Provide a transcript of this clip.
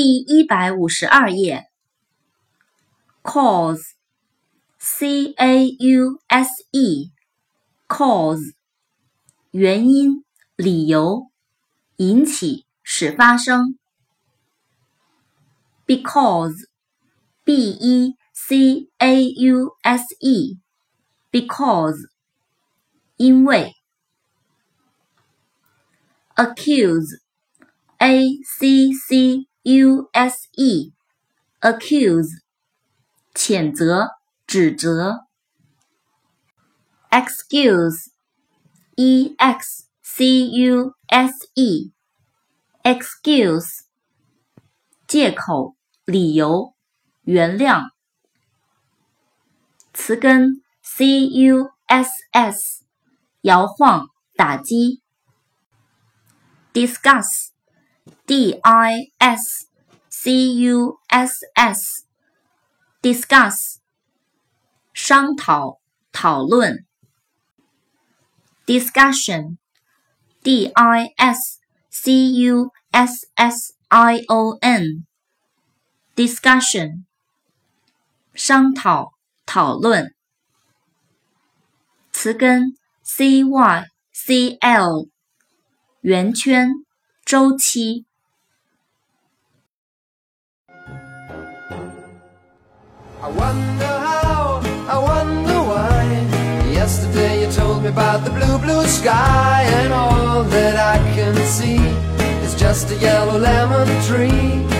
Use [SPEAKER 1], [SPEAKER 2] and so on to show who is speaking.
[SPEAKER 1] 第一百五十二页。cause，c a u s e，cause，原因、理由、引起、使发生。because，b e c a u s e，because，因为。accuse，a c c u s e，accuse，谴责、指责。excuse，e x c u s e，excuse，借口、理由、原谅。词根 c u s s，摇晃、打击。discuss。 D I S C U S S，discuss，商讨、讨论。discussion，D I S C U S S I O N，discussion，商讨、讨论。词根 C Y C L，圆圈、周期。
[SPEAKER 2] I wonder how, I wonder why. Yesterday you told me about the blue, blue sky And all that I can see Is just a yellow lemon tree